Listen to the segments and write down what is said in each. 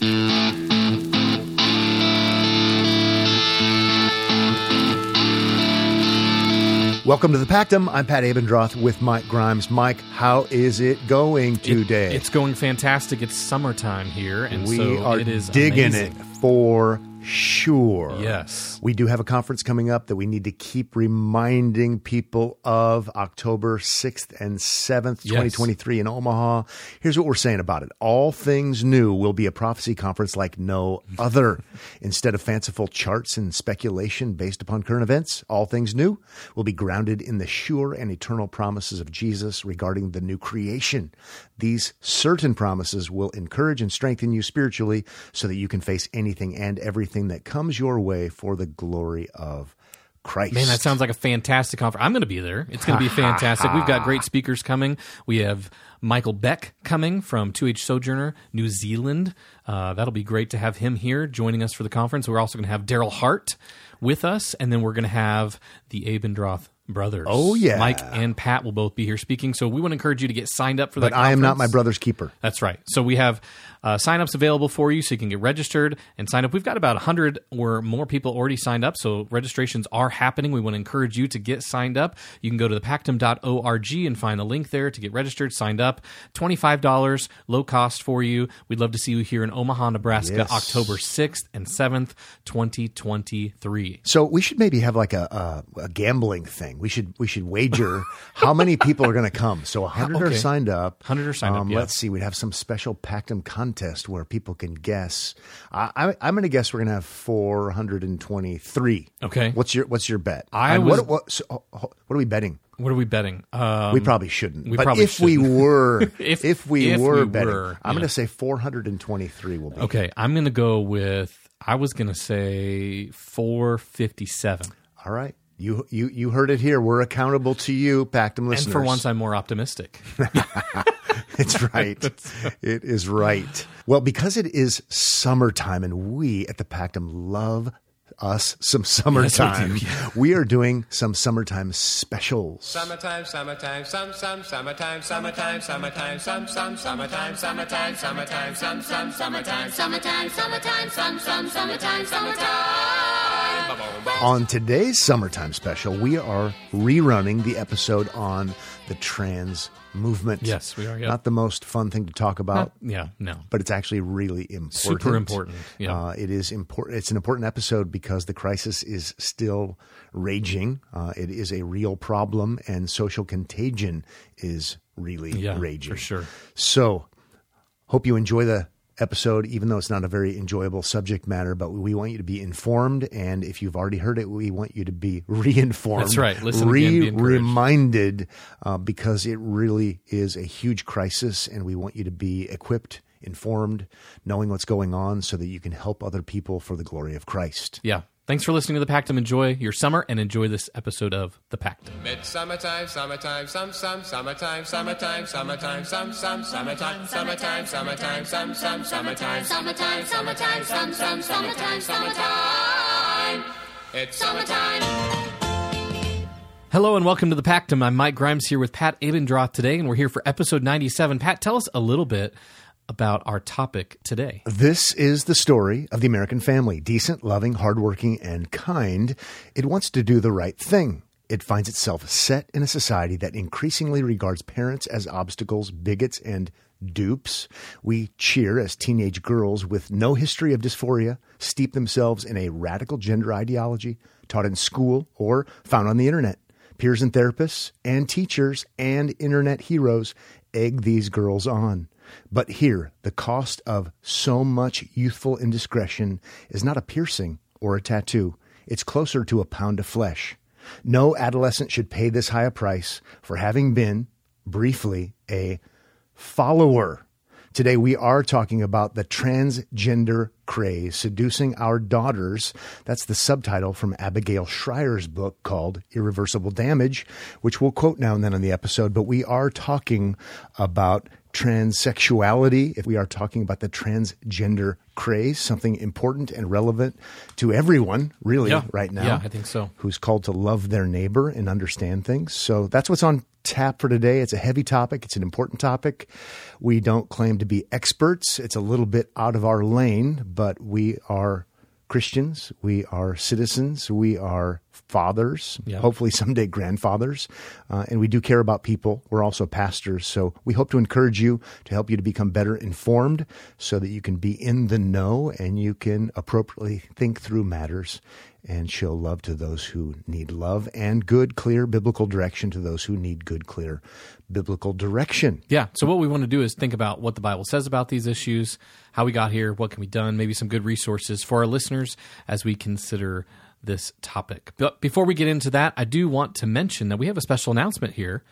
Welcome to the Pactum. I'm Pat Abendroth with Mike Grimes. Mike, how is it going today? It, it's going fantastic. It's summertime here, and we so are it is digging amazing. it for sure. Yes. We do have a conference coming up that we need to keep reminding people of October 6th and 7th, 2023 in Omaha. Here's what we're saying about it. All Things New will be a prophecy conference like no other. Instead of fanciful charts and speculation based upon current events, All Things New will be grounded in the sure and eternal promises of Jesus regarding the new creation. These certain promises will encourage and strengthen you spiritually so that you can face anything and everything that comes your way for the glory of Christ. Man, that sounds like a fantastic conference. I'm going to be there. It's going to be fantastic. We've got great speakers coming. We have Michael Beck coming from 2H Sojourner, New Zealand. Uh, that'll be great to have him here joining us for the conference. We're also going to have Darryl Hart with us, and then we're going to have the Abendroth brothers. Oh, yeah. Mike and Pat will both be here speaking. So we want to encourage you to get signed up for that. but I am not my brother's keeper. That's right. So we have uh, signups available for you so you can get registered and sign up. We've got about 100 or more people already signed up, so registrations are happening. We want to encourage you to get signed up. You can go to thepactum.org and find the link there to get registered, signed up. $25, low cost for you. We'd love to see you here in Omaha, Nebraska, Yes. October 6th and 7th, 2023. So we should maybe have like a, a, a gambling thing. We should we should wager how many people are going to come. So hundred are signed up. 100 are signed up, yeah. Let's see. We'd have some special Pactum contest where people can guess. I, I'm going to guess we're going to have 423. Okay. What's your What's your bet? I And was- what, what, so, what are we betting? What are we betting? Um, we probably shouldn't. we but probably if we shouldn't. were, If- if, we if were we betting, were, I'm yeah. going to say 423 will be. okay, I'm going to go with, I was going to say 457. All right. You you you heard it here. We're accountable to you, Pactum listeners. And for once, I'm more optimistic. It's right. it is right. Well, because it is summertime and we at the Pactum love us some summertime, Yes, we do, we are doing some summertime specials. Summertime, summertime, some, some, summertime, summertime, summertime, some, some, summertime, summertime, summertime, some, some, summertime, Summertime, summertime, some, some, summertime, summertime. summertime. On today's summertime special, we are rerunning the episode on the trans movement. Yes, we are, yep. Not the most fun thing to talk about. yeah, no. but it's actually really important. Super important, yeah. Uh, it is important. It's an important episode because the crisis is still raging. Uh, it is a real problem, and social contagion is really Yeah, raging for sure. So, hope you enjoy the episode, even though it's not a very enjoyable subject matter. But we want you to be informed, and if you've already heard it, we want you to be reinformed. That's right. Listen again, be reminded, uh, because it really is a huge crisis, and we want you to be equipped, informed, knowing what's going on, so that you can help other people for the glory of Christ. Yeah. Thanks for listening to the Pactum. Enjoy your summer and enjoy this episode of the Pactum. Midsummertime, summertime, some, some, summertime, summertime, summertime, some, some, summertime, summertime, summertime, some, some, summertime, Summertime, summertime, some, some, summertime, summertime. it's Summertime. Hello and welcome to the Pactum. I'm Mike Grimes here with Pat Abendroth today, and we're here for episode 97. Pat, tell us a little bit about our topic today. This is the story of the American family decent, loving, hardworking, and kind. It wants to do the right thing. It finds itself set in a society that increasingly regards parents as obstacles, bigots, and dupes. We cheer as teenage girls with no history of dysphoria steep themselves in a radical gender ideology taught in school or found on the internet. Peers and therapists and teachers and internet heroes egg these girls on. But here, the cost of so much youthful indiscretion is not a piercing or a tattoo. It's closer to a pound of flesh. No adolescent should pay this high a price for having been, briefly, a follower. Today, we are talking about the transgender craze seducing our daughters. That's the subtitle from Abigail Shrier's book called Irreversible Damage, which we'll quote now and then on the episode. But we are talking about transsexuality, if we are talking about the transgender craze, something important and relevant to everyone, really, Yeah. right now. Yeah, I think so. Who's called to love their neighbor and understand things. So that's what's on tap for today. It's a heavy topic, it's an important topic. We don't claim to be experts, it's a little bit out of our lane, but we are Christians, we are citizens, we are fathers, Yeah. hopefully someday grandfathers, uh, and we do care about people. We're also pastors, so we hope to encourage you to help you to become better informed so that you can be in the know and you can appropriately think through matters and show love to those who need love and good, clear biblical direction to those who need good, clear biblical direction. Yeah. So what we want to do is think about what the Bible says about these issues, how we got here, what can be done, maybe some good resources for our listeners as we consider this topic. But before we get into that, I do want to mention that we have a special announcement here.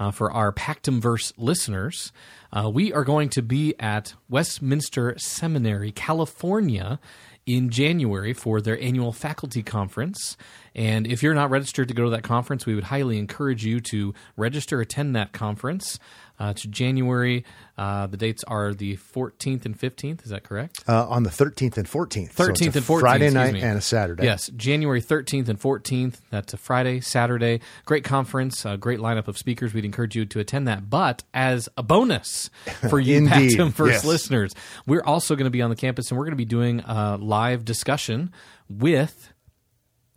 Uh, for our Pactum Verse listeners, uh, we are going to be at Westminster Seminary, California, in January for their annual faculty conference. And if you're not registered to go to that conference, we would highly encourage you to register, attend that conference. Uh, it's January. Uh, the dates are the 14th and 15th. Is that correct? Uh, on the 13th and 14th. So it's 13th a and 14th. Friday night me. and a Saturday. Yes, January 13th and 14th. That's a Friday, Saturday. Great conference, a great lineup of speakers. We'd encourage you to attend that. But as a bonus for you Pactum First yes. listeners, we're also going to be on the campus and we're going to be doing a live discussion with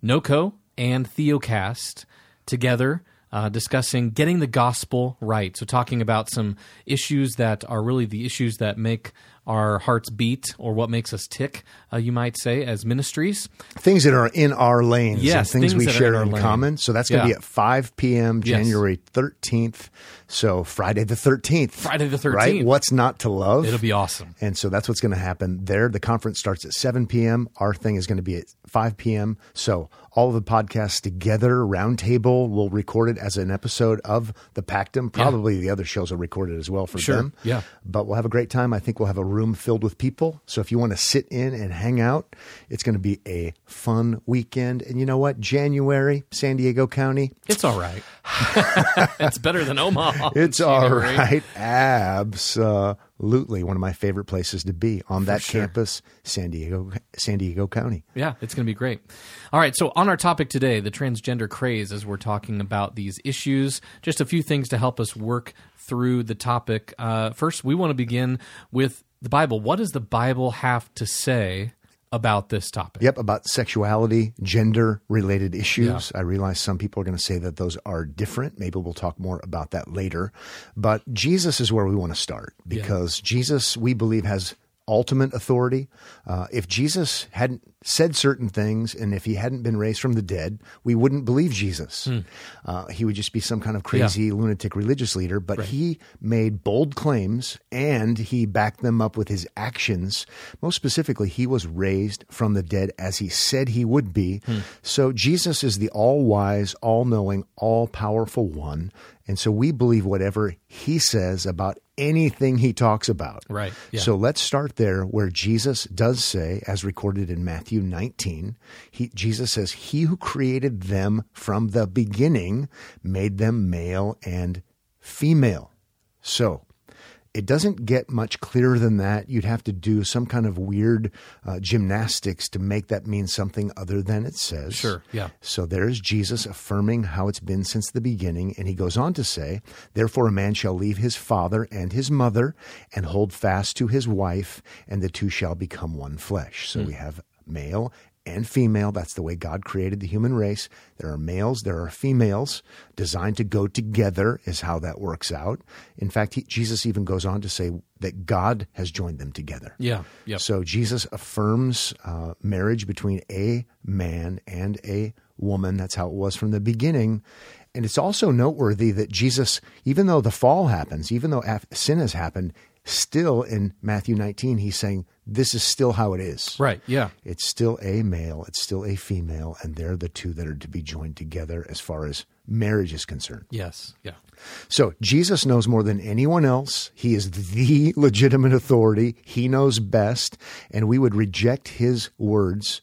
NOCO and Theocast together. Uh, discussing getting the gospel right. So, talking about some issues that are really the issues that make our hearts beat or what makes us tick, uh, you might say, as ministries. Things that are in our lanes Yes, and things, things we share in in common. So that's going to Yeah. be at 5 p.m. Yes. January 13th. So Friday the 13th. Friday the 13th. Right? What's not to love? It'll be awesome. And so that's what's going to happen there. The conference starts at 7 p.m. Our thing is going to be at 5 p.m. So all of the podcasts together, roundtable, we'll record it as an episode of the Pactum. Probably the other shows are recorded as well for Sure. them. Yeah. But we'll have a great time. I think we'll have a room filled with people. So if you want to sit in and hang out, it's going to be a fun weekend. And you know what? January, San Diego County, It's all right. it's better than Omaha. it's all right. Absolutely. One of my favorite places to be on that sure. campus, San Diego, San Diego County. Yeah, it's going to be great. All right, so on our topic today, the transgender craze, as we're talking about these issues, just a few things to help us work through the topic. Uh, first, we want to begin with the Bible. What does the Bible have to say about this topic? Yep, about sexuality, gender related issues. I realize some people are going to say that those are different. Maybe we'll talk more about that later. But Jesus is where we want to start because Jesus, we believe, has ultimate authority. Uh, if Jesus hadn't said certain things and if he hadn't been raised from the dead, we wouldn't believe Jesus. Uh, he would just be some kind of crazy lunatic religious leader. But he made bold claims and he backed them up with his actions. Most specifically, he was raised from the dead as he said he would be. So Jesus is the all wise, all knowing, all powerful one. And so we believe whatever he says about anything he talks about. Right, yeah. So let's start there where Jesus does say, as recorded in Matthew 19, he, Jesus says, He who created them from the beginning made them male and female. So it doesn't get much clearer than that. You'd have to do some kind of weird uh, gymnastics to make that mean something other than it says. Sure, yeah. So there's Jesus affirming how it's been since the beginning. And he goes on to say, Therefore, a man shall leave his father and his mother and hold fast to his wife, and the two shall become one flesh. So we have male and female. That's the way God created the human race. There are males, there are females designed to go together, is how that works out. In fact, he, Jesus even goes on to say that God has joined them together. Yeah, yep. So Jesus affirms uh, marriage between a man and a woman. That's how it was from the beginning. And it's also noteworthy that Jesus, even though the fall happens, even though sin has happened, still in Matthew 19, he's saying, This is still how it is. Right, yeah. It's still a male, it's still a female, and they're the two that are to be joined together as far as marriage is concerned. Yes, yeah. So Jesus knows more than anyone else. He is the legitimate authority. He knows best, and we would reject his words,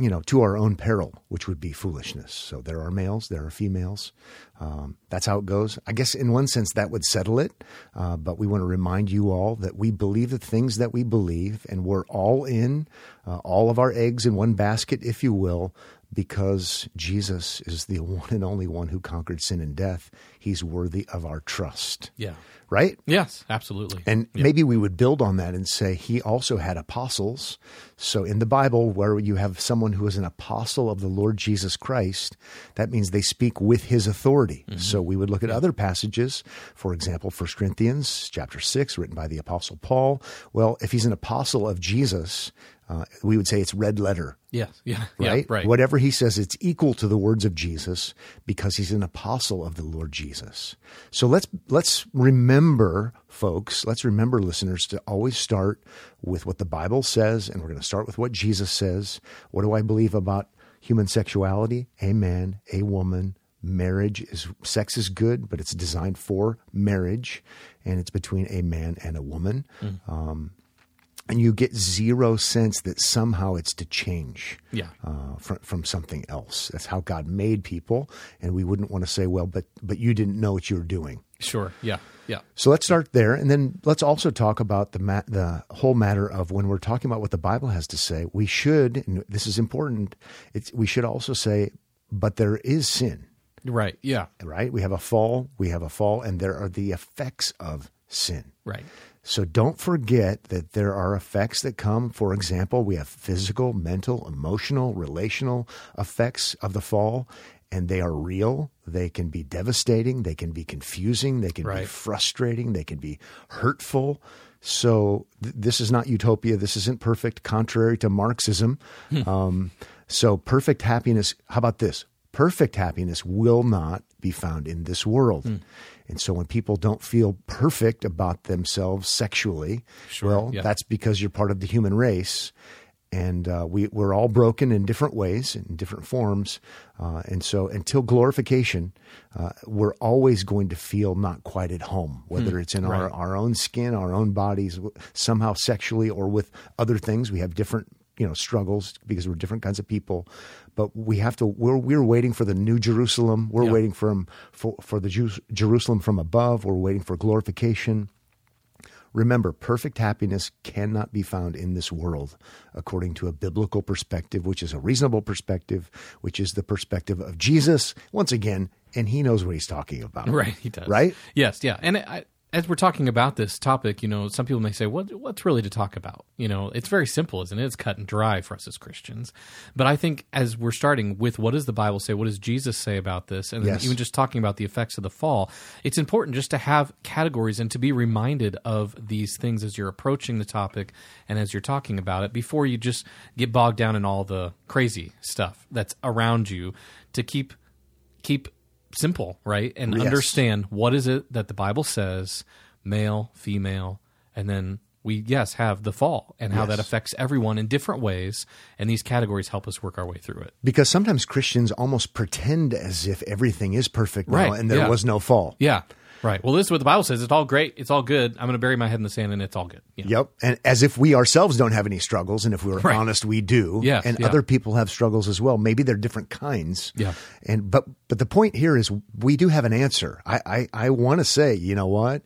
you know, to our own peril, which would be foolishness. So there are males, there are females. Um, that's how it goes. I guess in one sense that would settle it, uh, but we want to remind you all that we believe the things that we believe, and we're all in, uh, all of our eggs in one basket, if you will. Because Jesus is the one and only one who conquered sin and death. He's worthy of our trust. Yeah. Right? Yes, absolutely. And maybe we would build on that and say he also had apostles. So in the Bible, where you have someone who is an apostle of the Lord Jesus Christ, that means they speak with his authority. Mm-hmm. So we would look at other passages, for example, 1 Corinthians chapter 6, written by the apostle Paul. Well, if he's an apostle of Jesus, uh, we would say it's red letter yes. Yeah. right? Yeah, right. Whatever he says, it's equal to the words of Jesus because he's an apostle of the Lord Jesus. So let's let's remember, folks. Let's remember, listeners, to always start with what the Bible says, and we're going to start with what Jesus says. What do I believe about human sexuality? A man, a woman. Marriage is sex is good, but it's designed for marriage, and it's between a man and a woman. Um, and you get zero sense that somehow it's to change Yeah. uh, from from something else. That's how God made people, and we wouldn't want to say, "Well, but but you didn't know what you were doing." Sure. Yeah. Yeah. So let's start there, and then let's also talk about the ma- the whole matter of when we're talking about what the Bible has to say. We should, and this is important. It's we should also say, "But there is sin." Right. Yeah. Right? We have a fall. We have a fall, and there are the effects of sin. Right. So don't forget that there are effects that come. For example, we have physical, mental, emotional, relational effects of the fall, and they are real. They can be devastating. They can be confusing. They can be frustrating. They can be hurtful. So th- this is not utopia. This isn't perfect, contrary to Marxism. um, so perfect happiness. How about this? Perfect happiness will not be found in this world. And so when people don't feel perfect about themselves sexually, well, yeah. that's because you're part of the human race. And uh, we, we're all broken in different ways, in different forms. Uh, and so until glorification, uh, we're always going to feel not quite at home, whether it's in our, right. our own skin, our own bodies, somehow sexually or with other things. We have different you know struggles because we're different kinds of people but we have to we're we're waiting for the new jerusalem we're Yeah. waiting for for for the Jews, jerusalem from above we're waiting for glorification Remember, perfect happiness cannot be found in this world according to a biblical perspective, which is a reasonable perspective, which is the perspective of Jesus, once again, and he knows what he's talking about. Right, he does. Right? Yes, yeah. And I, as we're talking about this topic, you know, some people may say, "What what's really to talk about?" You know, it's very simple, isn't it? It's cut and dry for us as Christians. But I think as we're starting with what does the Bible say, what does Jesus say about this, and Yes. even just talking about the effects of the fall, it's important just to have categories and to be reminded of these things as you're approaching the topic and as you're talking about it before you just get bogged down in all the crazy stuff that's around you. To keep keep simple, right? And Yes. understand what is it that the Bible says, male, female, and then we yes have the fall and how that affects everyone in different ways and these categories help us work our way through it. Because sometimes Christians almost pretend as if everything is perfect now Right, and there yeah. was no fall. Yeah. Right. Well, this is what the Bible says. It's all great. It's all good. I'm going to bury my head in the sand and it's all good. You know? Yep. And as if we ourselves don't have any struggles. And if we're Right. honest, we do. Yes, And yeah. other people have struggles as well. Maybe they're different kinds. Yeah. And, but, but the point here is we do have an answer. I, I, I want to say, you know what?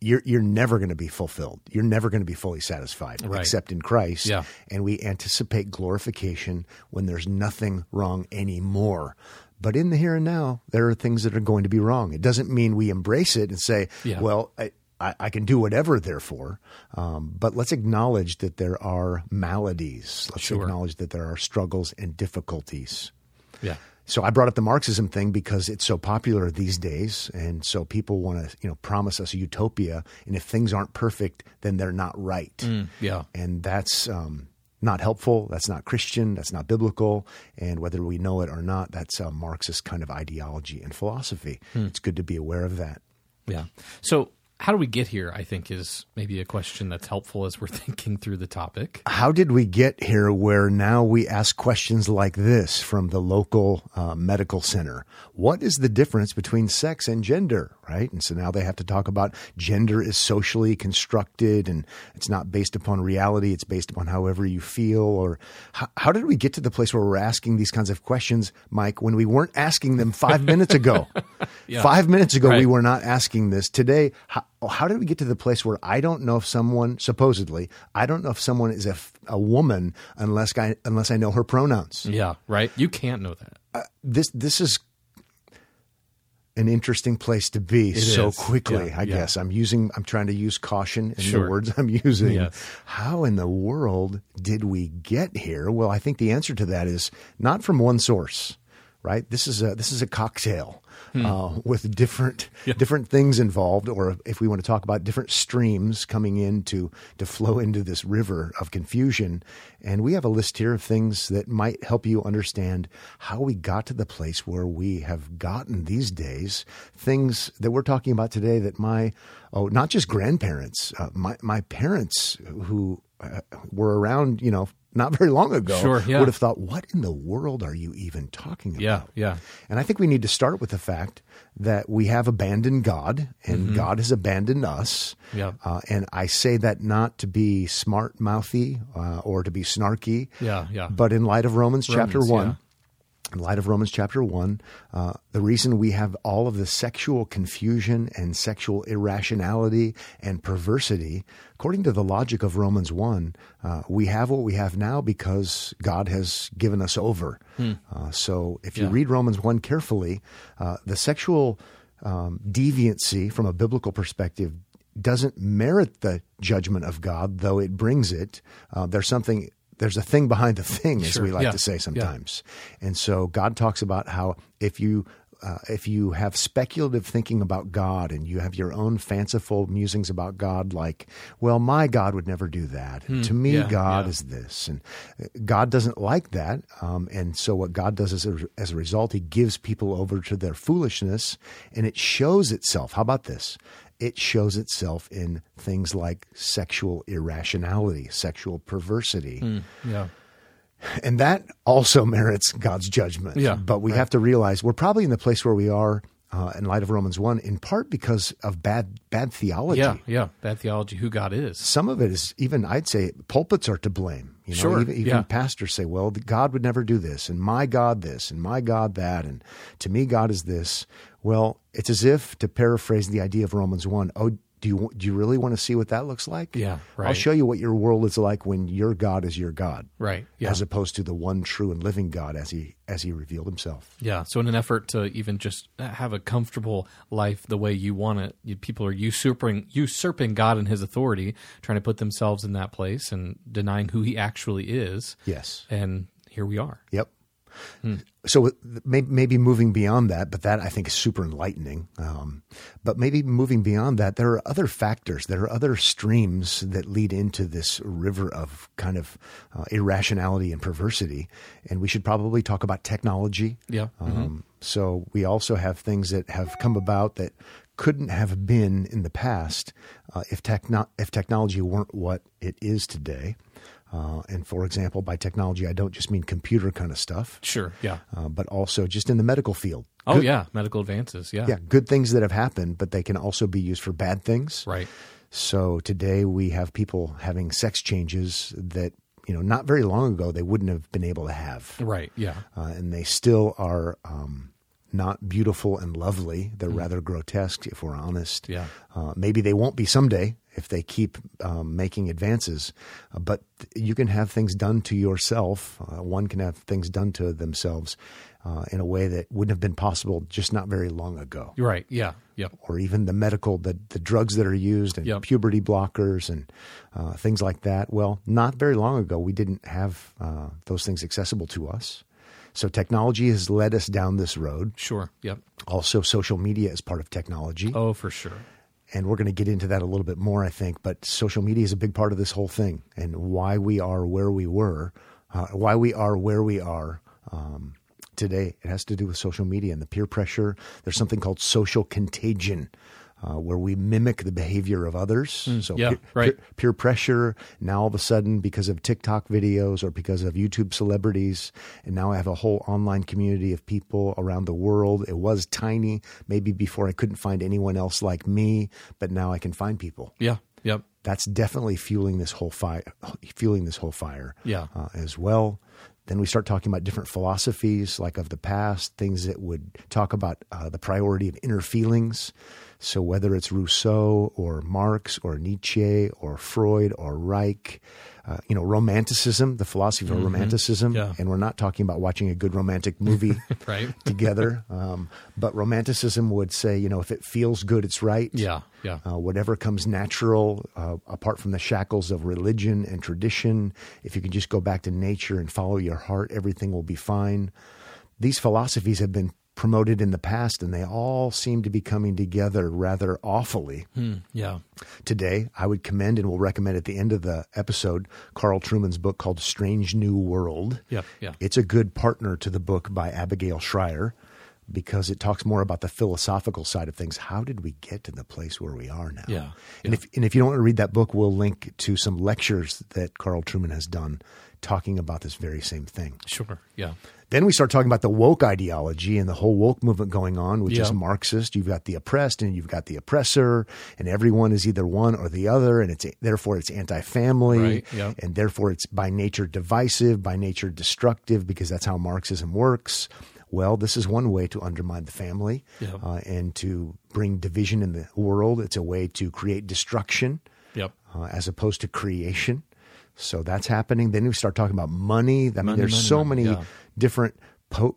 You're, you're never going to be fulfilled. You're never going to be fully satisfied Right. except in Christ. Yeah. And we anticipate glorification when there's nothing wrong anymore. But in the here and now, there are things that are going to be wrong. It doesn't mean we embrace it and say, Yeah. well, I, I, I can do whatever, therefore. Um, but let's acknowledge that there are maladies. Let's Sure. acknowledge that there are struggles and difficulties. Yeah. So I brought up the Marxism thing because it's so popular these days, and so people want to, you know, promise us a utopia, and if things aren't perfect, then they're not right, Yeah. and that's um, not helpful. That's not Christian. That's not biblical. And whether we know it or not, that's a Marxist kind of ideology and philosophy. Hmm. It's good to be aware of that. Yeah. So, how do we get here? I think is maybe a question that's helpful as we're thinking through the topic. How did we get here where now we ask questions like this from the local uh, medical center? What is the difference between sex and gender, right? And so now they have to talk about gender is socially constructed and it's not based upon reality, it's based upon however you feel. Or how, how did we get to the place where we're asking these kinds of questions, Mike, when we weren't asking them five minutes ago? Five minutes ago, we were not asking this. Today, how, oh, how did we get to the place where I don't know if someone supposedly I don't know if someone is a, f- a woman unless I unless I know her pronouns. Yeah, right. You can't know that. Uh, this this is an interesting place to be so is. quickly. Yeah, I yeah. guess I'm using I'm trying to use caution in Sure. the words I'm using. Yes. How in the world did we get here? Well, I think the answer to that is not from one source. Right. This is a this is a cocktail uh, with different Hmm. Yeah. different things involved, or if we want to talk about different streams coming in to to flow into this river of confusion. And we have a list here of things that might help you understand how we got to the place where we have gotten these days. Things that we're talking about today that my oh not just grandparents, uh, my my parents who uh, were around, you know. Not very long ago, Sure, yeah. would have thought, "What in the world are you even talking about?" Yeah, yeah. And I think we need to start with the fact that we have abandoned God and God has abandoned us. Mm-hmm. Yeah. Uh, and I say that not to be smart mouthy uh, or to be snarky. Yeah, yeah. But in light of Romans, chapter 1, yeah. In light of Romans chapter 1, uh, the reason we have all of the sexual confusion and sexual irrationality and perversity, according to the logic of Romans 1, uh, we have what we have now because God has given us over. Uh, so if you Hmm. Yeah. read Romans 1 carefully, uh, the sexual um, deviancy from a biblical perspective doesn't merit the judgment of God, though it brings it. Uh, there's something. There's a thing behind the thing, as Sure. we like Yeah. to say Yeah. sometimes. And so God talks about how if you uh, if you have speculative thinking about God and you have your own fanciful musings about God, like, well, my God would never do that. And to me, Hmm. Yeah, God yeah. is this, and uh, God doesn't like that. Um, and so, what God does as a, as a result, He gives people over to their foolishness, and it shows itself. How about this? It shows itself in things like sexual irrationality, sexual perversity. Hmm, yeah. And that also merits God's judgment. Yeah, But we right. have to realize we're probably in the place where we are uh, in light of Romans 1, in part because of bad, bad theology. Yeah, yeah. Bad theology, who God is. Some of it is even, I'd say, pulpits are to blame. You know, Sure, even, even yeah. pastors say, well, God would never do this, and my God this, and my God that, and to me, God is this. Well, it's as if, to paraphrase the idea of Romans 1, oh, do you, do you really want to see what that looks like? Yeah, I'll show you what your world is like when your God is your God Right. Yeah. as opposed to the one true and living God as he as he revealed himself. Yeah. So, in an effort to even just have a comfortable life the way you want it, you, people are usurping usurping God and His authority, trying to put themselves in that place and denying who He actually is. Yes. And here we are. Yep. So maybe moving beyond that, but that I think is super enlightening. Um, but maybe moving beyond that, there are other factors, there are other streams that lead into this river of kind of uh, irrationality and perversity. And we should probably talk about technology. Yeah. Um, So we also have things that have come about that couldn't have been in the past uh, if techno- if technology weren't what it is today. Uh, and for example, by technology, I don't just mean computer kind of stuff, Sure. Yeah. uh, but also just in the medical field. Oh, Good- yeah. Medical advances. Yeah. yeah, good things that have happened, but they can also be used for bad things. Right. So today we have people having sex changes that you know not very long ago they wouldn't have been able to have. Right. Yeah. uh, and they still are um, not beautiful and lovely. They're rather grotesque, if we're honest. Mm. Yeah. Uh, maybe they won't be someday if they keep um, making advances. Uh, but you can have things done to yourself. Uh, one can have things done to themselves uh, in a way that wouldn't have been possible just not very long ago right. Yeah. Yep. or even the medical, the, the drugs that are used and Yep. puberty blockers and uh, things like that. Well, not very long ago, we didn't have uh, those things accessible to us. So technology has led us down this road. Sure. Yep. Also, social media is part of technology. Oh, for sure. And we're going to get into that a little bit more, I think. But social media is a big part of this whole thing and why we are where we were, uh, why we are where we are um, today. It has to do with social media and the peer pressure. There's something called social contagion. Uh, where we mimic the behavior of others. so Mm, yeah, peer, right. peer, peer pressure. Now all of a sudden, because of TikTok videos or because of YouTube celebrities, and now I have a whole online community of people around the world. It was tiny, maybe before I couldn't find anyone else like me, but now I can find people. Yeah. Yep. That's definitely fueling this whole fire, fueling this whole fire. Yeah. uh, as well. Then we start talking about different philosophies, like of the past, things that would talk about uh, the priority of inner feelings. So whether it's Rousseau or Marx or Nietzsche or Freud or Reich, uh, you know, romanticism, the philosophy of romanticism, Yeah. and we're not talking about watching a good romantic movie Right. together, um, but romanticism would say, you know, if it feels good, it's right. Yeah, yeah. Uh, whatever comes natural, uh, apart from the shackles of religion and tradition, if you can just go back to nature and follow your heart, everything will be fine. These philosophies have been promoted in the past, and they all seem to be coming together rather awfully hmm, yeah. today. I would commend and will recommend at the end of the episode Carl Trueman's book called Strange New World. Yeah, yeah. It's a good partner to the book by Abigail Shrier because it talks more about the philosophical side of things. How did we get to the place where we are now? Yeah, And if and if you don't want to read that book, we'll link to some lectures that Carl Truman has done talking about this very same thing. Sure. Yeah. Then we start talking about the woke ideology and the whole woke movement going on, which is Marxist. You've got the oppressed and you've got the oppressor, and everyone is either one or the other, and it's therefore it's anti-family, Right, yeah. and therefore it's by nature divisive, by nature destructive, because that's how Marxism works. Well, this is one way to undermine the family Yeah. uh, and to bring division in the world. It's a way to create destruction Yep. uh, as opposed to creation. So that's happening. Then we start talking about money. I mean, Money, there's money, so money, many yeah. Different po-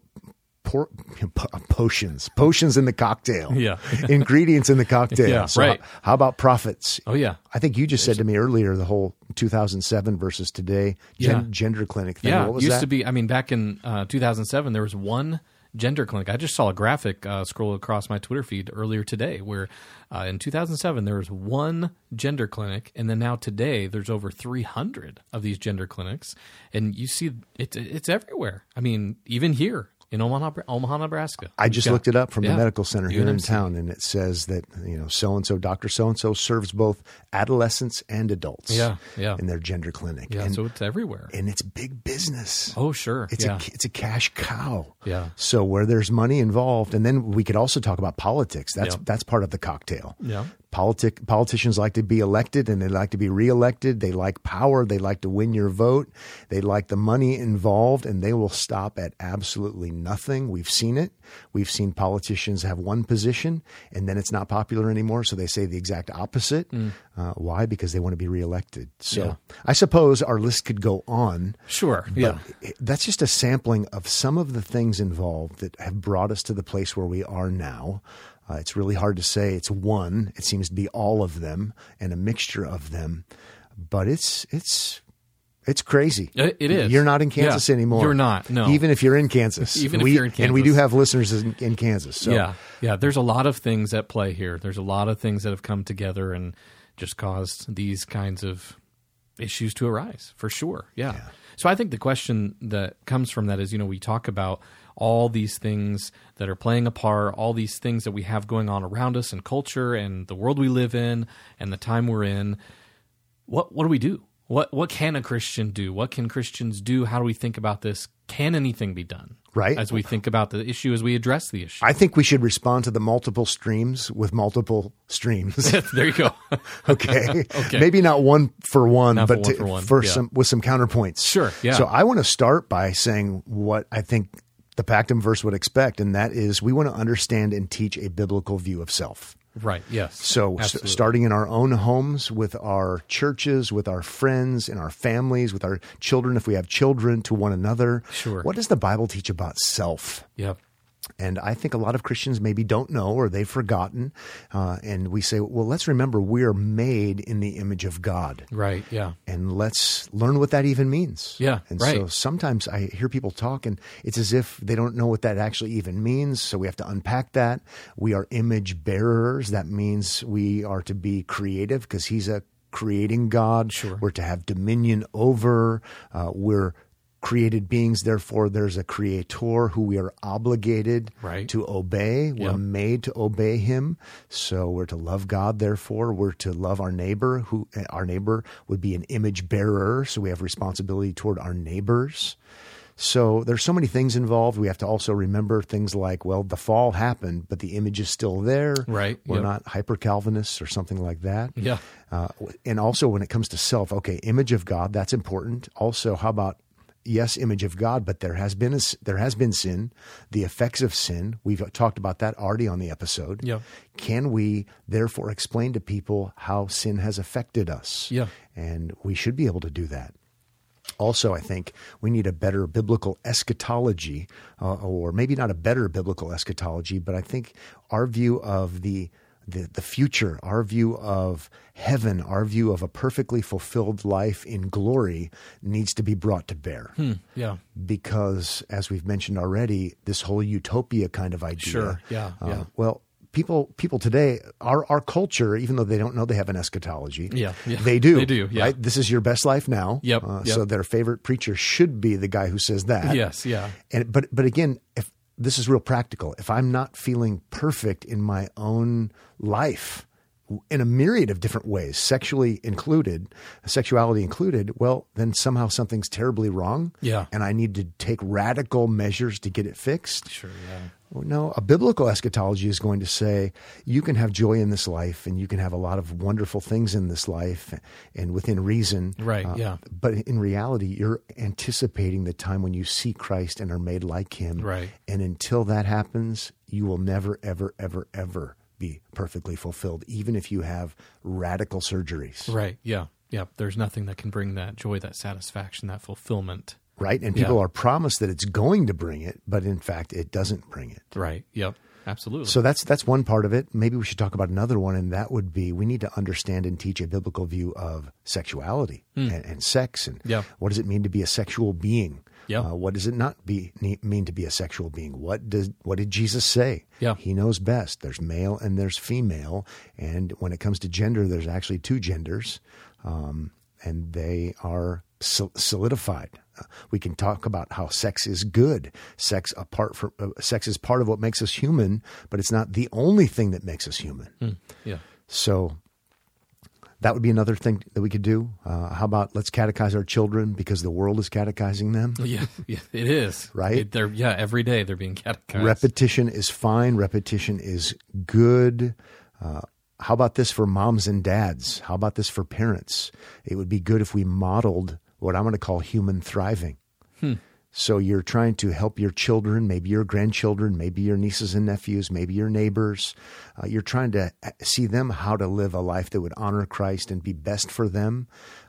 por- po- potions, potions in the cocktail. Yeah. ingredients in the cocktail. Yeah, So right. How, how about profits? Oh, yeah. I think you just said to me earlier the whole 2007 versus today gen- Yeah. gender clinic thing. Yeah, what was used that? to be. I mean, back in uh, 2007, there was one gender clinic. I just saw a graphic uh, scroll across my Twitter feed earlier today, where uh, in 2007 there was one gender clinic, and then now today there's over 300 of these gender clinics, and you see it, it's everywhere. I mean, even here in Omaha, Omaha, Nebraska. I just looked it up from Yeah. the medical center here in town, and it says that you know so and so, Doctor so and so, serves both adolescents and adults. Yeah, yeah. in their gender clinic. Yeah, and, so it's everywhere. and it's big business. Oh, sure. It's yeah. a it's a cash cow. Yeah. So where there's money involved, and then we could also talk about politics. That's Yeah. that's part of the cocktail. Yeah. Politic politicians like to be elected and they like to be reelected. They like power. They like to win your vote. They like the money involved, and they will stop at absolutely nothing. We've seen it. We've seen politicians have one position, and then it's not popular anymore, so they say the exact opposite. Uh, why? Because they want to be reelected. So Mm. Yeah. I suppose our list could go on. Sure. But Yeah. that's just a sampling of some of the things involved that have brought us to the place where we are now. Uh, it's really hard to say it's one. It seems to be all of them and a mixture of them, but it's it's it's crazy. It- it is. You're not in Kansas Yeah. anymore. You're not, no. Even if you're in Kansas. Even if We- you're in Kansas. and we do have listeners in, in Kansas. So yeah, yeah. There's a lot of things at play here. There's a lot of things that have come together and just caused these kinds of issues to arise, for sure. Yeah. So I think the question that comes from that is, you know, we talk about all these things that are playing a part, all these things that we have going on around us and culture and the world we live in and the time we're in. What what do we do? What what can a Christian do? What can Christians do? How do we think about this? Can anything be done? Right. As we think about the issue, as we address the issue. I think we should respond to the multiple streams with multiple streams. there you go. Okay. Okay. Maybe not one for one, Not for but one to- for one, for yeah. some with some counterpoints. Sure, yeah. So I want to start by saying what I think the Pactum verse would expect, and that is we want to understand and teach a biblical view of self. right. Yes. So, s- Absolutely. starting in our own homes, with our churches, with our friends, in our families, with our children, if we have children, to one another. Sure. What does the Bible teach about self? Yep. And I think a lot of Christians maybe don't know or they've forgotten. Uh, and we say, well, let's remember we're made in the image of God. Right. Yeah. And let's learn what that even means. Yeah, And so sometimes I hear people talk and it's as if they don't know what that actually even means. So we have to unpack that. We are image bearers. That means we are to be creative because He's a creating God. Sure. We're to have dominion over. Uh, we're created beings. Therefore, there's a creator who we are obligated Right. to obey. We're Yeah. made to obey him. So we're to love God, therefore. We're to love our neighbor, who our neighbor would be an image bearer. So we have responsibility toward our neighbors. So there's so many things involved. We have to also remember things like, well, the fall happened, but the image is still there. Right. We're Yep. not hyper Calvinists or something like that. Yeah. Uh, and also when it comes to self, okay, image of God, that's important. Also, how about yes, image of God, but there has been a, there has been sin, the effects of sin. We've talked about that already on the episode. Yeah. Can we therefore explain to people how sin has affected us? Yeah. And we should be able to do that. Also, I think we need a better biblical eschatology, uh, or maybe not a better biblical eschatology, but I think our view of the, the the future, our view of heaven, our view of a perfectly fulfilled life in glory needs to be brought to bear. Yeah. Because, as we've mentioned already, this whole utopia kind of idea. Sure. Yeah, uh, yeah. Well, people people today, our our culture, even though they don't know they have an eschatology, Yeah, yeah. they do. They do, yeah. Right? This is your best life now. Yep, Uh, yep. So their favorite preacher should be the guy who says that. Yes, yeah. And but but again, if this is real practical, if I'm not feeling perfect in my own life in a myriad of different ways, sexually included, sexuality included, well, then somehow something's terribly wrong. Yeah. And I need to take radical measures to get it fixed. Sure. Yeah. No, a biblical eschatology is going to say you can have joy in this life and you can have a lot of wonderful things in this life and within reason. Uh, Right, yeah. But in reality, you're anticipating the time when you see Christ and are made like him. Right. And until that happens, you will never, ever, ever, ever be perfectly fulfilled, even if you have radical surgeries. Right. Yeah. Yeah. There's nothing that can bring that joy, that satisfaction, that fulfillment. Right. And people Yeah. are promised that it's going to bring it, but in fact, it doesn't bring it. Right. Yep. Absolutely. So that's that's one part of it. Maybe we should talk about another one, and that would be we need to understand and teach a biblical view of sexuality hmm. and, and sex, and. Yeah. what does it mean to be a sexual being? Yeah. Uh, what does it not be mean to be a sexual being? What does what did Jesus say? Yeah. he knows best. There's male and there's female, and when it comes to gender, there's actually two genders, um, and they are solidified. Uh, we can talk about how sex is good. Sex apart from uh, sex is part of what makes us human, but it's not the only thing that makes us human. yeah. So that would be another thing that we could do. Uh, how about let's catechize our children because the world is catechizing them. Yeah. Yeah. It is. Right? It- they're, yeah. Every day they're being catechized. Repetition is fine. Repetition is good. Uh, how about this for moms and dads? How about this for parents? It would be good if we modeled what I'm going to call human thriving. So you're trying to help your children, maybe your grandchildren, maybe your nieces and nephews, maybe your neighbors. Uh, you're trying to uh, see them how to live a life that would honor Christ and be best for them.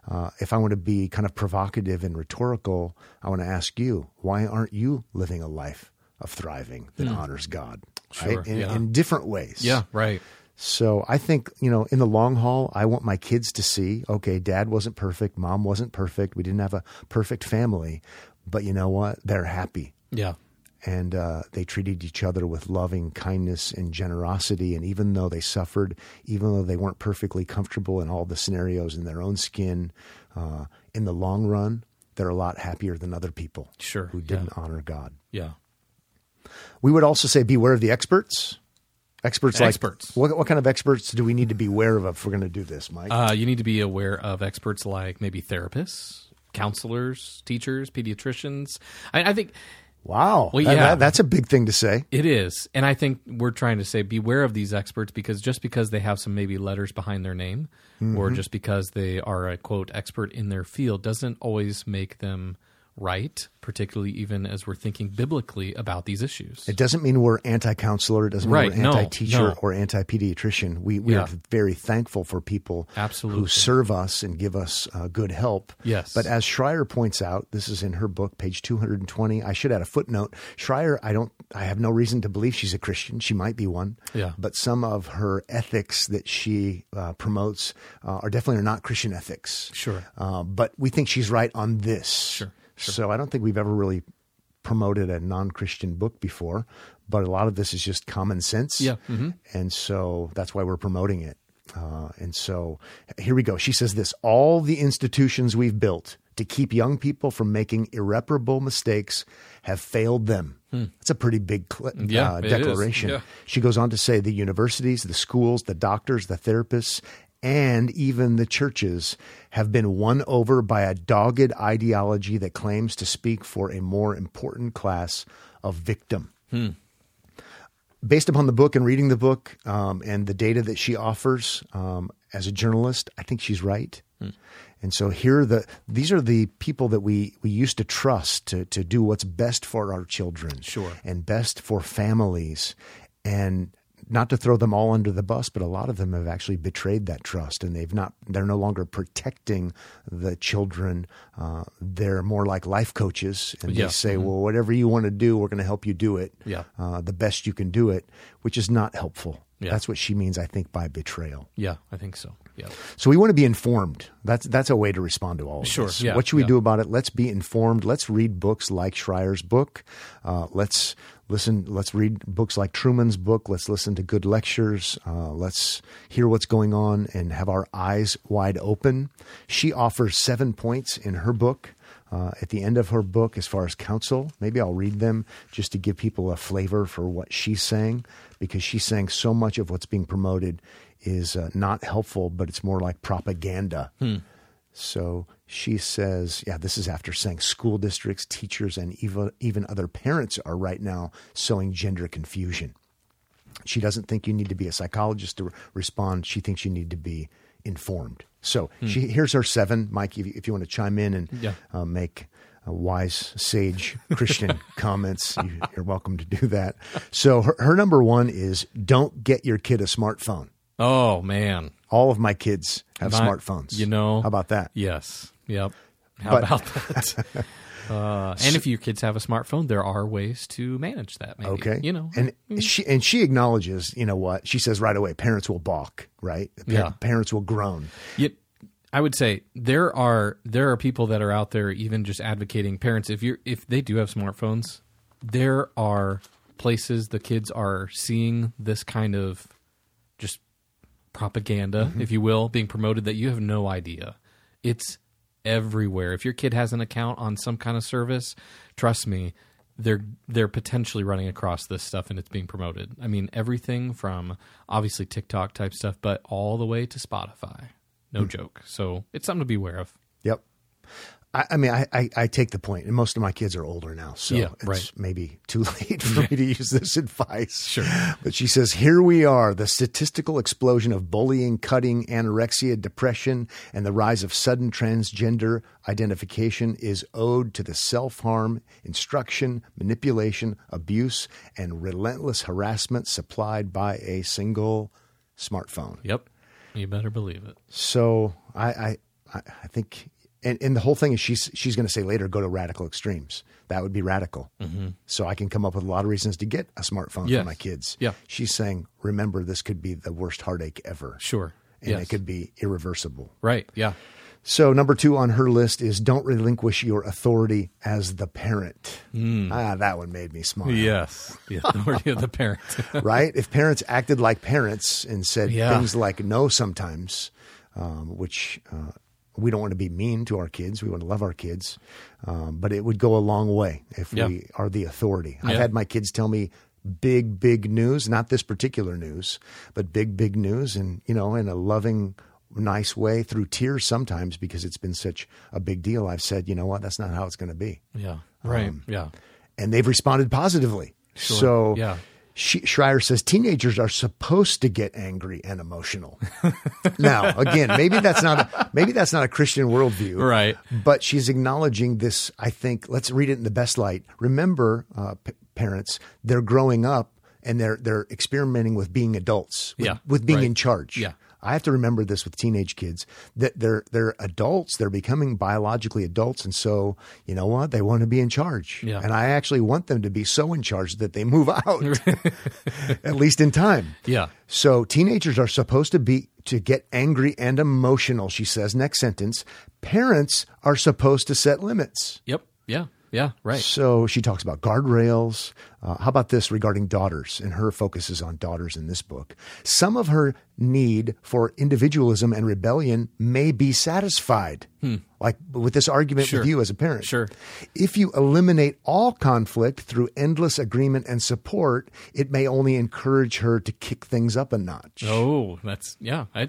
Uh, if I want to be kind of provocative and rhetorical, I want to ask you, why aren't you living a life of thriving that honors God? Sure, right? In, yeah. in different ways. Yeah. Right. So I think, you know, in the long haul, I want my kids to see, okay, dad wasn't perfect, mom wasn't perfect, we didn't have a perfect family, but you know what? They're happy. Yeah. And uh, they treated each other with loving kindness and generosity. And even though they suffered, even though they weren't perfectly comfortable in all the scenarios in their own skin, uh, in the long run, they're a lot happier than other people Sure, who didn't honor God. Yeah. We would also say beware of the experts. Experts like Experts. What, what kind of experts do we need to be aware of if we're going to do this, Mike? Uh, you need to be aware of experts like maybe therapists, counselors, teachers, pediatricians. I, I think wow, well, yeah. that- that's a big thing to say. it is, and I think we're trying to say beware of these experts because just because they have some maybe letters behind their name, or mm-hmm. just because they are a quote expert in their field, doesn't always make them right. Particularly even as we're thinking biblically about these issues. It doesn't mean we're anti-counselor. It doesn't mean Right, we're anti-teacher no. or anti-pediatrician. We we Yeah. are very thankful for people Absolutely. who serve us and give us uh, good help. Yes. But as Shrier points out, this is in her book, page two hundred and twenty. I should add a footnote. Shrier, I don't, I have no reason to believe she's a Christian. She might be one. Yeah. But some of her ethics that she uh, promotes uh, are definitely not Christian ethics. Sure. Uh, but we think she's right on this. Sure, sure. So I don't think we've ever really promoted a non-Christian book before, but a lot of this is just common sense. Yeah, mhm. And so that's why we're promoting it. Uh, and so here we go. She says this all the institutions we've built to keep young people from making irreparable mistakes have failed them. That's a pretty big cl- Hmm. Yeah, uh, declaration. Yeah. She goes on to say the universities, the schools, the doctors, the therapists, and even the churches have been won over by a dogged ideology that claims to speak for a more important class of victim. Based upon the book and reading the book um, and the data that she offers um, as a journalist, I think she's right. And so here are the these are the people that we, we used to trust to, to do what's best for our children. Sure. And best for families. And not to throw them all under the bus, but a lot of them have actually betrayed that trust and they've not they're no longer protecting the children. Uh, they're more like life coaches and Yeah. they say, Well, whatever you want to do, we're gonna help you do it. Yeah. Uh, the best you can do it, which is not helpful. Yeah. That's what she means, I think, by betrayal. Yeah, I think so. Yeah. So we want to be informed. That's that's a way to respond to all of Sure, this. yeah, what should we yeah. do about it? Let's be informed. Let's read books like Shrier's book. Uh, let's listen. Let's read books like Trueman's book. Let's listen to good lectures. Uh, let's hear what's going on and have our eyes wide open. She offers seven points in her book. Uh, at the end of her book, as far as counsel, maybe I'll read them just to give people a flavor for what she's saying, because she's saying so much of what's being promoted is uh, not helpful, but it's more like propaganda. So she says, yeah, this is after saying school districts, teachers, and even, even other parents are right now sowing gender confusion. She doesn't think you need to be a psychologist to re- respond. She thinks you need to be informed. So she here's her seven. Mike, if you, if you want to chime in and Yeah. uh, make uh, wise, sage Christian comments, you, you're welcome to do that. So her, her number one is don't get your kid a smartphone. Oh man. All of my kids have smartphones. You know. How about that? Yes. Yep. How But- about that? uh, and if your kids have a smartphone, there are ways to manage that. Maybe. Okay. You know. and she and she acknowledges, you know what? She says right away, parents will balk, right? Pa- Yeah. Parents will groan. Yet, I would say there are there are people that are out there even just advocating parents if you if they do have smartphones, there are places the kids are seeing this kind of just propaganda, Mm-hmm. if you will, being promoted that you have no idea. It's everywhere. If your kid has an account on some kind of service, trust me, they're they're potentially running across this stuff and it's being promoted. I mean, everything from obviously TikTok type stuff, but all the way to Spotify. No joke. So it's something to be aware of. Yep. I, I mean, I, I, I take the point, and most of my kids are older now, so Yeah, it's right. maybe too late for me to use this advice. Sure. But she says, here we are, the statistical explosion of bullying, cutting, anorexia, depression, and the rise of sudden transgender identification is owed to the self harm, instruction, manipulation, abuse, and relentless harassment supplied by a single smartphone. Yep. You better believe it. So I, I, I I think, and, and the whole thing is she's she's going to say later, go to radical extremes. That would be radical. Mm-hmm. So I can come up with a lot of reasons to get a smartphone Yes. for my kids. Yeah. She's saying, remember, this could be the worst heartache ever. Sure. And yes. it could be irreversible. Right. Yeah. So number two on her list is don't relinquish your authority as the parent. Ah, that one made me smile. Yes. The authority of the parent. right? If parents acted like parents and said Yeah. things like no sometimes, um, which uh, we don't want to be mean to our kids, we want to love our kids, um, but it would go a long way if Yeah. we are the authority. I've had my kids tell me big, big news, not this particular news, but big, big news, and you know, in a loving. Nice way through tears sometimes because it's been such a big deal. I've said, you know what, that's not how it's going to be yeah. Right. Um, yeah. and they've responded positively. Sure. So Yeah. She, Shrier says teenagers are supposed to get angry and emotional. now, again, maybe that's not a, maybe that's not a Christian worldview, Right. But she's acknowledging this. I think let's read it in the best light. Remember, uh, p- parents, they're growing up and they're they're experimenting with being adults, with, Yeah. with being Right. in charge. Yeah. I have to remember this with teenage kids that they're they're adults, they're becoming biologically adults, and so you know what they want to be in charge. Yeah. And I actually want them to be so in charge that they move out, at least in time. Yeah. So teenagers are supposed to be to get angry and emotional. She says next sentence. Parents are supposed to set limits. Yep. Yeah. Yeah. Right. So she talks about guardrails. Uh, how about this regarding daughters? And her focus is on daughters in this book. Some of her need for individualism and rebellion may be satisfied, like with this argument Sure. with you as a parent. Sure. If you eliminate all conflict through endless agreement and support, it may only encourage her to kick things up a notch. Oh, that's yeah. I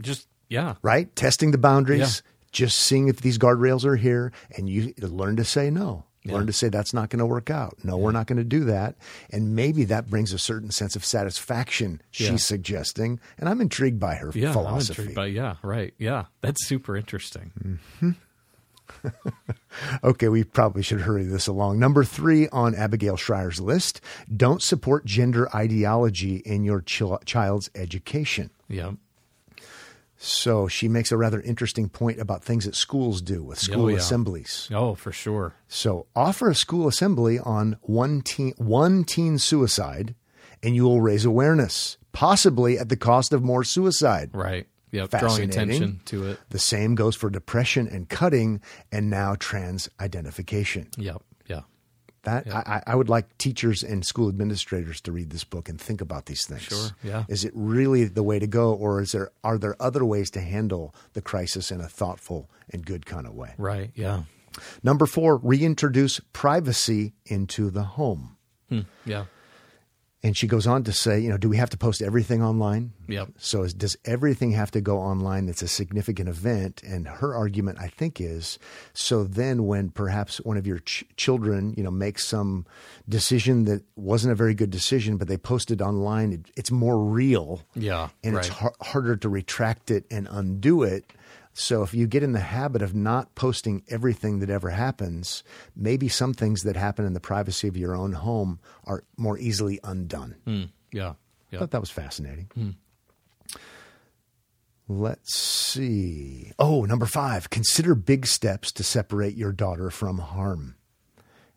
just yeah. Right? Testing the boundaries. Just seeing if these guardrails are here, and you learn to say no. Learn to say that's not going to work out. No, we're not going to do that. And maybe that brings a certain sense of satisfaction, she's Yeah. suggesting. And I'm intrigued by her Yeah, I'm philosophy. intrigued by yeah, right. Yeah, that's super interesting. Mm-hmm. Okay, we probably should hurry this along. Number three on Abigail Shrier's list don't support gender ideology in your chil- child's education. Yeah, So she makes a rather interesting point about things that schools do with oh, school Oh, yeah. assemblies. oh for sure. So offer a school assembly on one teen, one teen suicide, and you will raise awareness, possibly at the cost of more suicide. Right. Yep. Drawing attention to it. The same goes for depression and cutting, and now trans identification. Yep. Yeah. That I, I would like teachers and school administrators to read this book and think about these things. Sure, yeah. Is it really the way to go, or is there are there other ways to handle the crisis in a thoughtful and good kind of way? Right. Yeah. Number four, reintroduce privacy into the home. Hmm, yeah. And she goes on to say, you know, do we have to post everything online? Yep. So is, does everything have to go online that's a significant event? And her argument, I think, is so then when perhaps one of your ch- children, you know, makes some decision that wasn't a very good decision, but they posted online, it, it's more real. Yeah, And it's har- harder to retract it and undo it. So if you get in the habit of not posting everything that ever happens, maybe some things that happen in the privacy of your own home are more easily undone. Mm, yeah. I thought that was fascinating. Hmm. Let's see. Oh, number five, consider big steps to separate your daughter from harm.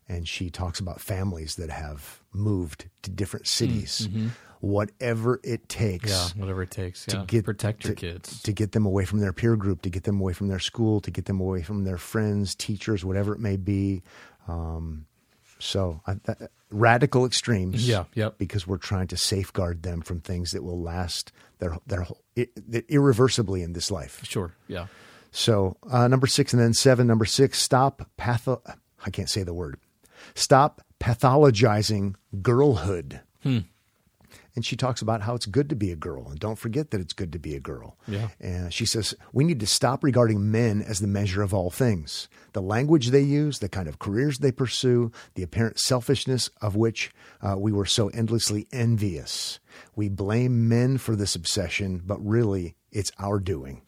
And she talks about families that have moved to different hmm. cities. Mm-hmm. Whatever it takes Yeah. Whatever it takes. Yeah. to get Protect your to- kids. to get them away from their peer group, to get them away from their school, to get them away from their friends, teachers, whatever it may be. Um, so I, that, radical extremes, Yeah, yep. because we're trying to safeguard them from things that will last their their whole, irreversibly in this life. Sure. Yeah. So uh, number six and then seven. Number six, stop patho. I can't say the word. Stop pathologizing girlhood. And she talks about how it's good to be a girl, and don't forget that it's good to be a girl. Yeah. And she says we need to stop regarding men as the measure of all things. The language they use, the kind of careers they pursue, the apparent selfishness of which uh, we were so endlessly envious. We blame men for this obsession, but really, it's our doing.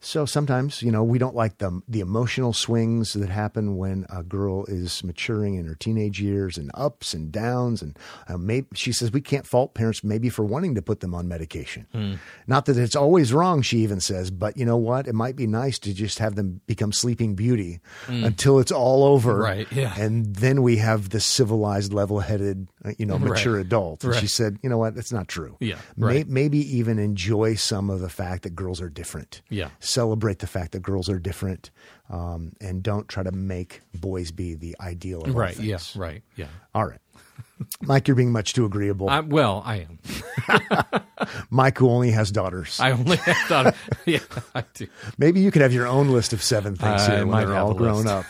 So sometimes, you know, we don't like the the emotional swings that happen when a girl is maturing in her teenage years, and ups and downs. And uh, maybe she says we can't fault parents maybe for wanting to put them on medication. Hmm. Not that it's always wrong, she even says, but you know what? It might be nice to just have them become Sleeping Beauty until it's all over. Right, yeah. And then we have the civilized, level-headed, uh, you know, mature Right. adult. And she said, you know what? That's not true. Yeah, May- right. maybe even enjoy some of the fact that girls are different Yeah. Celebrate the fact that girls are different um, and don't try to make boys be the ideal of Right. Yeah. things. Right. Yeah. All right. Mike, you're being much too agreeable. I, well, I am. Mike, who only has daughters. I only thought. Yeah, I do. Maybe you could have your own list of seven things I here when they're all grown up.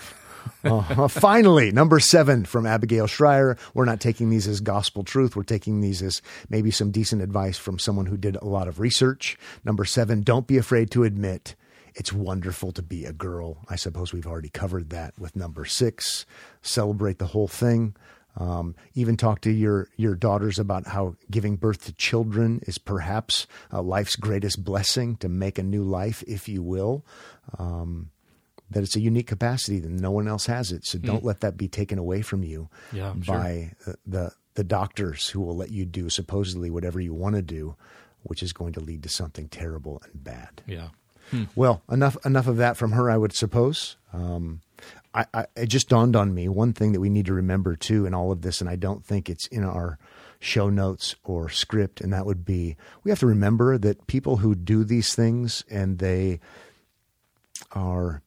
Uh, finally, number seven from Abigail Shrier. We're not taking these as gospel truth. We're taking these as maybe some decent advice from someone who did a lot of research. Number seven, don't be afraid to admit it's wonderful to be a girl. I suppose we've already covered that with number six. Celebrate the whole thing. Um, even talk to your your daughters about how giving birth to children is perhaps uh, life's greatest blessing to make a new life, if you will. Um, that it's a unique capacity that no one else has it. So hmm. don't let that be taken away from you Yeah, by the, the the doctors who will let you do supposedly whatever you want to do, which is going to lead to something terrible and bad. Yeah. Hmm. Well, enough enough of that from her, I would suppose. Um, I, I, it just dawned on me one thing that we need to remember too in all of this, and I don't think it's in our show notes or script, and that would be we have to remember that people who do these things and they are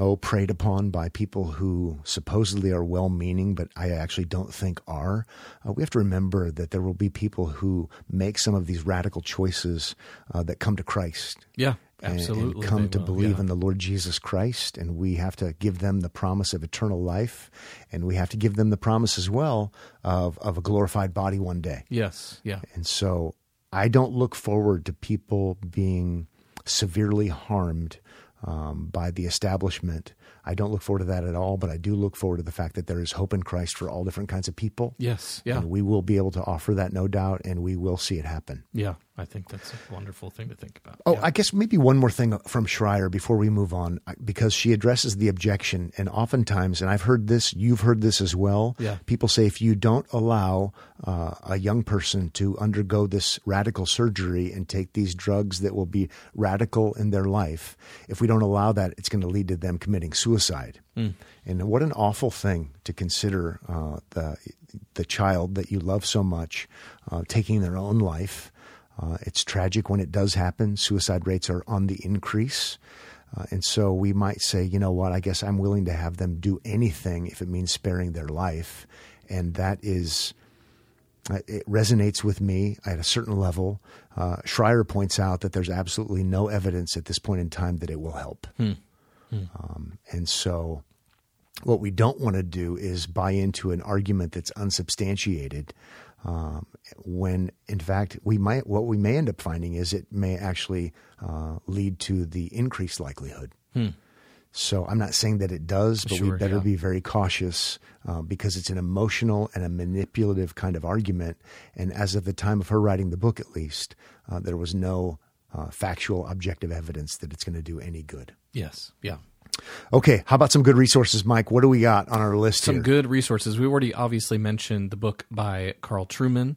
oh preyed upon by people who supposedly are well-meaning but i actually don't think are uh, we have to remember that there will be people who make some of these radical choices uh, that come to christ Yeah. and- Absolutely. and come to will, believe yeah. in the lord jesus christ and we have to give them the promise of eternal life and we have to give them the promise as well of, of a glorified body one day Yes. Yeah. and so I don't look forward to people being severely harmed um, by the establishment. I don't look forward to that at all, but I do look forward to the fact that there is hope in Christ for all different kinds of people. Yes. Yeah. And we will be able to offer that, no doubt, and we will see it happen. Yeah. I think that's a wonderful thing to think about. Oh, Yeah. I guess maybe one more thing from Shrier before we move on, because she addresses the objection, and oftentimes, and I've heard this, you've heard this as well. Yeah. People say if you don't allow uh, a young person to undergo this radical surgery and take these drugs that will be radical in their life, if we don't allow that, it's going to lead to them committing suicide. And what an awful thing to consider uh, the the child that you love so much uh, taking their own life. Uh, it's tragic when it does happen. Suicide rates are on the increase. Uh, and so we might say, you know what, I guess I'm willing to have them do anything if it means sparing their life. And that is, uh, it resonates with me at a certain level. Uh, Shrier points out that there's absolutely no evidence at this point in time that it will help. Um, and so what we don't want to do is buy into an argument that's unsubstantiated um, when in fact we might what we may end up finding is it may actually uh, lead to the increased likelihood. So i'm not saying that it does but we better yeah. be very cautious uh, because it's an emotional and a manipulative kind of argument. And as of the time of her writing the book at least uh, there was no uh, factual objective evidence that it's going to do any good yes. Yeah. Okay, how about some good resources, Mike? What do we got on our list some here? good resources. We already obviously mentioned the book by Carl Trueman,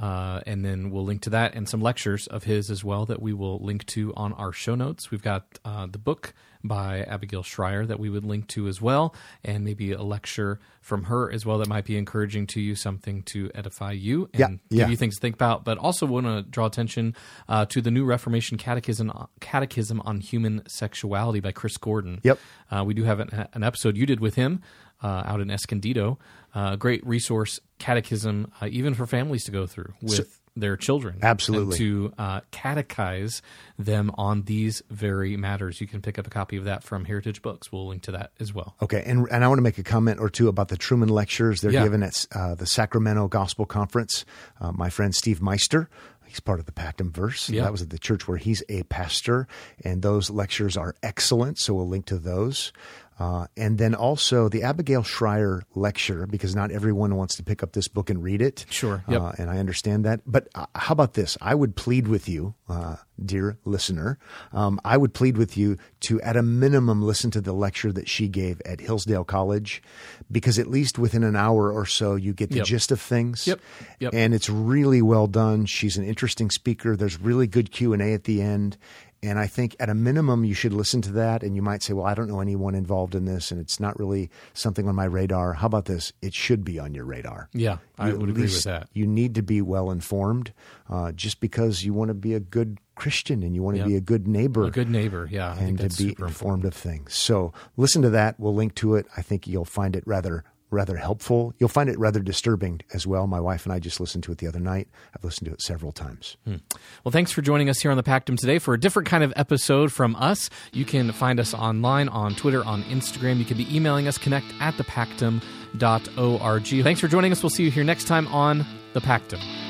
uh, and then we'll link to that and some lectures of his as well that we will link to on our show notes. We've got uh, the book by Abigail Shrier that we would link to as well, and maybe a lecture from her as well that might be encouraging to you, something to edify you and Yeah, give yeah. you things to think about. But also want to draw attention uh, to the New Reformation Catechism Catechism on Human Sexuality by Chris Gordon. Yep. Uh, we do have an, an episode you did with him uh, out in Escondido. Uh, great resource catechism, uh, even for families to go through with their children. Absolutely. To uh, catechize them on these very matters. You can pick up a copy of that from Heritage Books. We'll link to that as well. Okay, and and I want to make a comment or two about the Trueman lectures they're Yeah. given at uh, the Sacramento Gospel Conference. Uh, my friend Steve Meister, he's part of the Pactum Verse. Yeah. That was at the church where he's a pastor, and those lectures are excellent. So we'll link to those. Uh, and then also the Abigail Shrier lecture, because not everyone wants to pick up this book and read it. Sure, yep. Uh, and I understand that. But uh, how about this? I would plead with you, uh, dear listener, um, I would plead with you to, at a minimum, listen to the lecture that she gave at Hillsdale College, because at least within an hour or so, you get the Yep. gist of things. Yep, yep. And it's really well done. She's an interesting speaker. There's really good Q and A at the end. And I think at a minimum, you should listen to that. And you might say, well, I don't know anyone involved in this, and it's not really something on my radar. How about this? It should be on your radar. Yeah, I You would at agree with that. You need to be well informed uh, just because you want to be a good Christian and you want to Yeah. be a good neighbor. A good neighbor, yeah. I and to be informed of things. So listen to that. We'll link to it. I think you'll find it rather rather helpful. You'll find it rather disturbing as well. My wife and I just listened to it the other night. I've listened to it several times. Hmm. Well, thanks for joining us here on the Pactum today for a different kind of episode from us. You can find us online on Twitter, on Instagram. You can be emailing us, connect at the thepactum.org. Thanks for joining us. We'll see you here next time on The Pactum.